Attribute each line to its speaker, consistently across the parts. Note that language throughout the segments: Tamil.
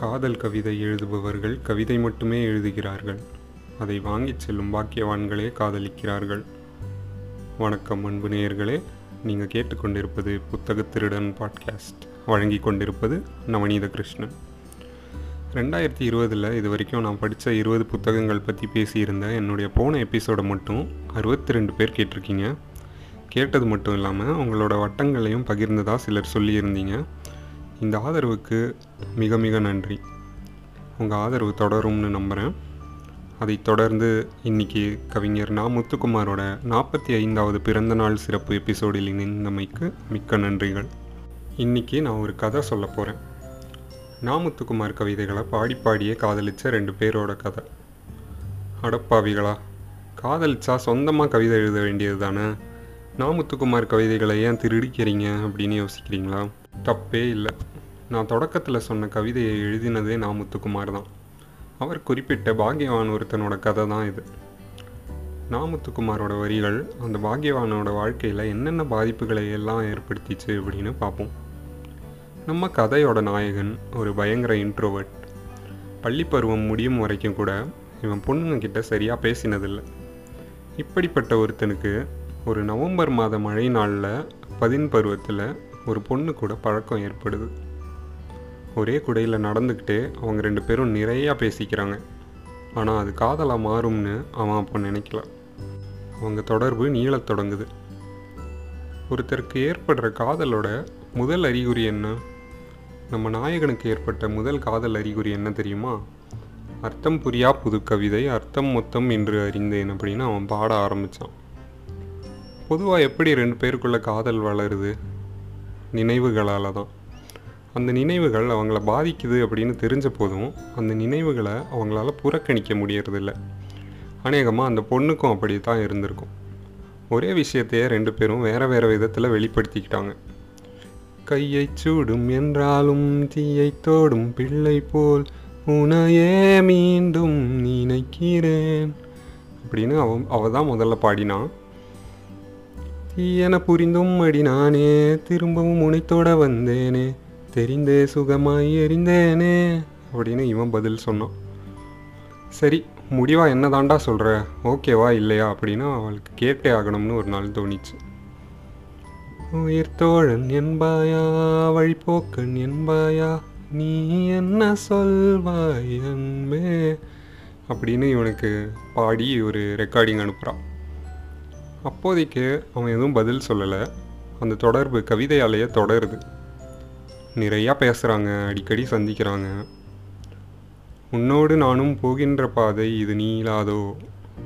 Speaker 1: காதல் கவிதை எழுதுபவர்கள் கவிதை மட்டுமே எழுதுகிறார்கள். அதை வாங்கிச் செல்லும் பாக்கியவான்களே காதலிக்கிறார்கள். வணக்கம் அன்பு நேயர்களே. நீங்கள் கேட்டுக்கொண்டிருப்பது புத்தக திருடன் பாட்காஸ்ட். வழங்கி கொண்டிருப்பது நவநீத கிருஷ்ணன் ரெண்டாயிரத்தி இருபதில் இது வரைக்கும் நான் படித்த இருபது புத்தகங்கள் பற்றி பேசியிருந்தேன். என்னுடைய போன எபிசோடை மட்டும் அறுபத்தி ரெண்டு பேர் கேட்டிருக்கீங்க. கேட்டது மட்டும் இல்லாமல் உங்களோட வட்டங்களையும் பகிர்ந்ததாக சிலர் சொல்லியிருந்தீங்க. இந்த ஆதரவுக்கு மிக மிக நன்றி. உங்கள் ஆதரவு தொடரும்னு நம்புகிறேன் அதை தொடர்ந்து இன்னைக்கு கவிஞர் நா. முத்துக்குமாரோட நாற்பத்தி ஐந்தாவது பிறந்தநாள் சிறப்பு எபிசோடில் இணைந்தமைக்கு மிக்க நன்றிகள். இன்னைக்கு நான் ஒரு கதை சொல்ல போகிறேன் நா. முத்துக்குமார் கவிதைகளை பாடி பாடியே காதலித்த ரெண்டு பேரோட கதை. அடப்பாவிகளா காதலிச்சா சொந்தமாக கவிதை எழுத வேண்டியது தானே நா. முத்துக்குமார் கவிதைகளை ஏன் திருடிக்கிறீங்க அப்படின்னு யோசிக்கிறீங்களா? தப்பே இல்லை. நான் தொடக்கத்தில் சொன்ன கவிதையை எழுதினதே நான் முத்துக்குமார் தான் அவர் குறிப்பிட்ட பாக்யவான் ஒருத்தனோட கதை தான் இது. நாமுத்துக்குமாரோட வரிகள் அந்த பாக்யவானோட வாழ்க்கையில் என்னென்ன பாதிப்புகளை எல்லாம் ஏற்படுத்திச்சு அப்படின்னு பார்ப்போம் நம்ம கதையோட நாயகன் ஒரு பயங்கர இன்ட்ரோவர்ட் பள்ளிப்பருவம் முடியும் வரைக்கும் கூட இவன் பொண்ணுங்கக்கிட்ட சரியாக பேசினதில்லை. இப்படிப்பட்ட ஒருத்தனுக்கு ஒரு நவம்பர் மாத மழை நாளில் பதின் பருவத்தில் ஒரு பொண்ணு கூட பழக்கம் ஏற்படுது. ஒரே குடையில் நடந்துக்கிட்டே அவங்க ரெண்டு பேரும் நிறையா பேசிக்கிறாங்க. ஆனால் அது காதலாக மாறும்னு அவன் அப்போ நினைக்கல. அவங்க தொடர்பு நீளத் தொடங்குது. ஒருத்தருக்கு ஏற்படுற காதலோட முதல் அறிகுறி என்ன? நம்ம நாயகனுக்கு ஏற்பட்ட முதல் காதல் அறிகுறி என்ன தெரியுமா? அர்த்தம் புரியா புது கவிதை அர்த்தம் மொத்தம் என்று அறிந்தேன் அப்படின்னு அவன் பாட ஆரம்பித்தான் பொதுவாக எப்படி ரெண்டு பேருக்குள்ள காதல் வளருது? நினைவுகளால் தான் அந்த நினைவுகள் அவங்கள பாதிக்குது அப்படின்னு தெரிஞ்ச போதும் அந்த நினைவுகளை அவங்களால புறக்கணிக்க முடியறதில்ல. அநேகமாக அந்த பொண்ணுக்கும் அப்படி தான் இருந்திருக்கும். ஒரே விஷயத்தையே ரெண்டு பேரும் வேறு வேறு விதத்தில் வெளிப்படுத்திக்கிட்டாங்க. கையை சூடும் என்றாலும் தீயை தோடும் பிள்ளை போல் உனையே மீண்டும் நினைக்கிறேன் அப்படின்னு அவன் அவ தான் முதல்ல பாடினான் தீயன புரிந்தும் அடி நானே திரும்பவும் உனைத்தோட வந்தேனே தெரிந்தே சுகமாய் எரிந்தேனே அப்படின்னு இவன் பதில் சொன்னான். சரி முடிவா என்ன தாண்டா சொல்கிற ஓகேவா இல்லையா? அப்படின்னு அவளுக்கு கேட்டே ஆகணும்னு ஒரு நாள் தோணிச்சு. உயிர் தோழன் என்பாயா வழிபோக்கன் என்பாயா நீ என்ன சொல்வாய் அன்பே? அப்படின்னு இவனுக்கு பாடி ஒரு ரெக்கார்டிங் அனுப்புகிறான் அப்போதைக்கு அவன் எதுவும் பதில் சொல்லலை. அந்த தொடர்பு கவிதையாலேயே தொடருது. நிறையா பேசுகிறாங்க அடிக்கடி சந்திக்கிறாங்க. உன்னோடு நானும் போகின்ற பாதை இது நீளாதோ?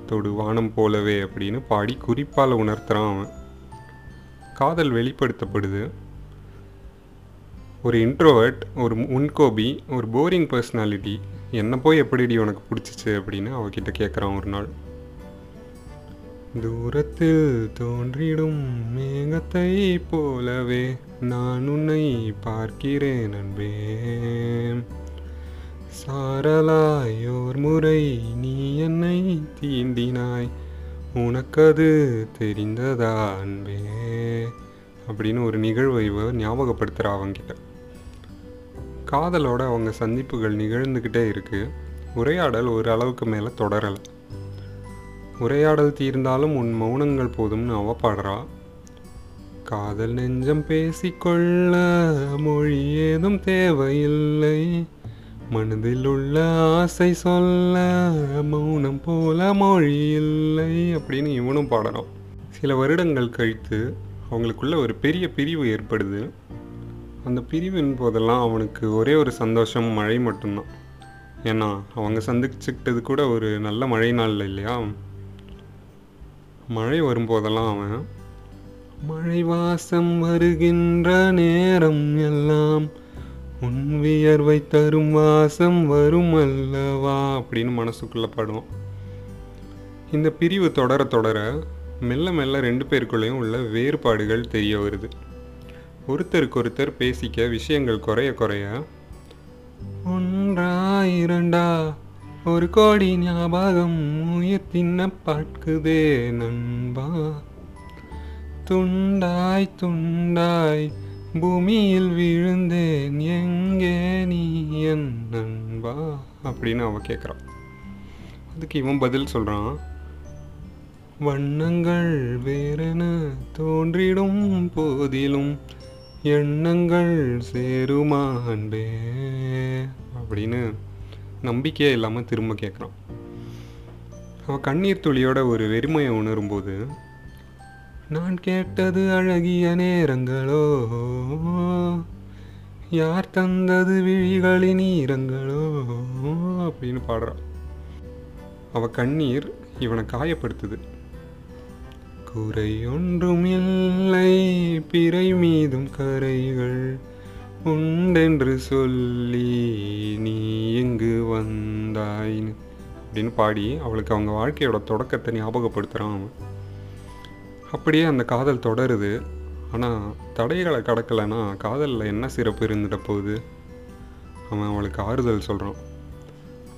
Speaker 1: தொடு வானம் போலவே அப்படின்னு பாடி குறிப்பால் உணர்த்துறான் அவன். காதல் வெளிப்படுத்தப்படுது. ஒரு இன்ட்ரோவர்ட் ஒரு முன்கோபி ஒரு போரிங் பர்சனாலிட்டி என்ன போய் எப்படிடி உனக்கு பிடிச்சிச்சு அப்படின்னு அவகிட்ட கேட்குறான் ஒரு நாள். தூரத்தில் தோன்றிடும் மேகத்தை போலவே நான் உன்னை பார்க்கிறேன் அன்பே. சாரலாயோர் முறை நீ என்னை தீண்டினாய். உனக்கது தெரிந்ததா அன்பே? அப்படின்னு ஒரு நிகழ்வை இவ ஞாபகப்படுத்துகிறா அவங்கிட்ட. காதலோட அவங்க சந்திப்புகள் நிகழ்ந்துக்கிட்டே இருக்கு. உரையாடல் ஒரு அளவுக்கு மேலே தொடரலை. உரையாடல் தீர்ந்தாலும் உன் மௌனங்கள் போதும்னு அவ பாடுறா. காதல் நெஞ்சம் பேசிக்கொள்ள மொழி ஏதும் தேவையில்லை. மனதில் உள்ள ஆசை சொல்ல மௌனம் போல மொழி இல்லை அப்படின்னு இவனும் பாடணும் சில வருடங்கள் கழித்து அவங்களுக்குள்ள ஒரு பெரிய பிரிவு ஏற்படுது. அந்த பிரிவின் போதெல்லாம் அவனுக்கு ஒரே ஒரு சந்தோஷம் மழை மட்டும்தான். ஏன்னா அவங்க சந்திச்சுக்கிட்டது கூட ஒரு நல்ல மழை நாளில் இல்லையா? மழை வரும்போதெல்லாம் அவன் மழை வாசம் வருகின்ற நேரம் எல்லாம் உன் வியர்வை தரும் வாசம் வரும் அல்லவா? அப்படின்னு மனசுக்குள்ள பாடுவான். இந்த பிரிவு தொடர தொடர மெல்ல மெல்ல ரெண்டு பேருக்குள்ளேயும் உள்ள வேறுபாடுகள் தெரிய வருது. ஒருத்தருக்கு ஒருத்தர் பேசிக்க விஷயங்கள் குறைய குறைய ஒன்றா இரண்டா ஒரு கோடி ஞாபகம் உயிர் தின்ன பார்க்குதே நண்பா. துண்டாய் துண்டாய் பூமியில் விழுந்தேன் எங்கே நீ என் நண்பா? அப்படின்னு அவன் கேட்குறான் அதுக்கு இவன் பதில் சொல்கிறான் வண்ணங்கள் வேறென தோன்றிடும் போதிலும் எண்ணங்கள் சேருமா அன்பே அப்படின்னு நம்பிக்கையே இல்லாமல் திரும்ப கேட்குறான். அவள் கண்ணீர் துளியோட ஒரு வெறுமையை உணரும்போது நான் கேட்டது அழகிய நேரங்களோ? யார் தந்தது விழிகளின் ஈரங்களோ? அப்படின்னு பாடுறான். அவ கண்ணீர் இவனை காயப்படுத்துது. குறை ஒன்றும் இல்லை பிறை மீதும் கரைகள் உண்டென்று சொல்லி நீ எங்கு வந்தாய்னு? அப்படின்னு பாடி அவளுக்கு அவங்க வாழ்க்கையோட தொடக்கத்தை ஞாபகப்படுத்துகிறான் அவன். அப்படியே அந்த காதல் தொடருது. ஆனால் தடைகளை கடக்கலைன்னா காதலில் என்ன சிறப்பு இருந்துட போகுது? அவன் அவளுக்கு ஆறுதல் சொல்கிறான்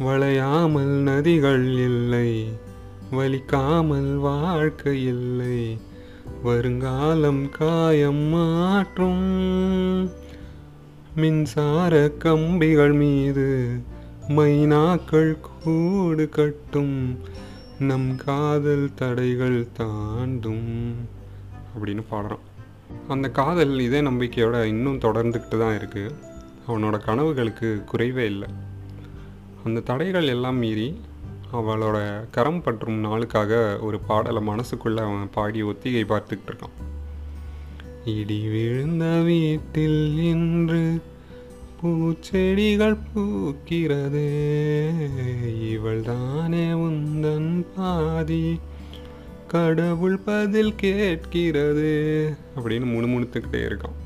Speaker 1: வளையாமல் நதிகள் இல்லை வலிக்காமல் வாழ்க்கை இல்லை வருங்காலம் காயம் மாற்றும் மின்சார கம்பிகள் மீது மைனாக்கள் கூடு கட்டும். நம் காதல் தடைகள் தாண்டும். அப்படின்னு பாடுறான். அந்த காதல் இதே நம்பிக்கையோட இன்னும் தொடர்ந்துக்கிட்டு தான் இருக்குது அவனோட கனவுகளுக்கு குறைவே இல்லை. அந்த தடைகள் எல்லாம் மீறி அவளோட கரம் பற்றும் நாளுக்காக ஒரு பாடலை மனசுக்குள்ளே அவன் பாடி ஒத்திகை பார்த்துக்கிட்டு இருக்கான். இடி விழுந்த வீட்டில் இன்று பூச்செடிகள் பூக்கிறது. இவள் தானே உந்தன் பாதி. கடவுள் பதில் கேட்கிறது. அப்படின்னு முணுமுணுத்துக்கிட்டே இருக்கான்.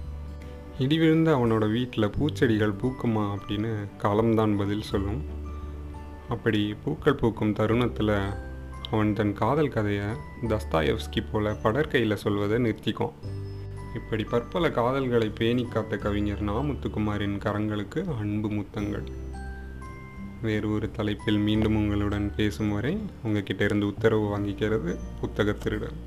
Speaker 1: இடி விழுந்த அவனோட வீட்டில் பூச்செடிகள் பூக்குமா அப்படின்னு காலம்தான் பதில் சொல்லும். அப்படி பூக்கள் பூக்கும் தருணத்தில் அவன் தன் காதல் கதையை தஸ்தாயவ்ஸ்கி போல படற்கையில் சொல்வதை நிறுத்திக்கும் இப்படி பற்பல காதல்களை பேணி காத்த கவிஞர் நாமுத்துக்குமாரின் கரங்களுக்கு அன்பு முத்தங்கள். வேறு ஒரு தலைப்பில் மீண்டும் உங்களுடன் பேசும் வரை உங்ககிட்ட இருந்து உத்தரவு வாங்கிக்கிறது புத்தக திருடன்.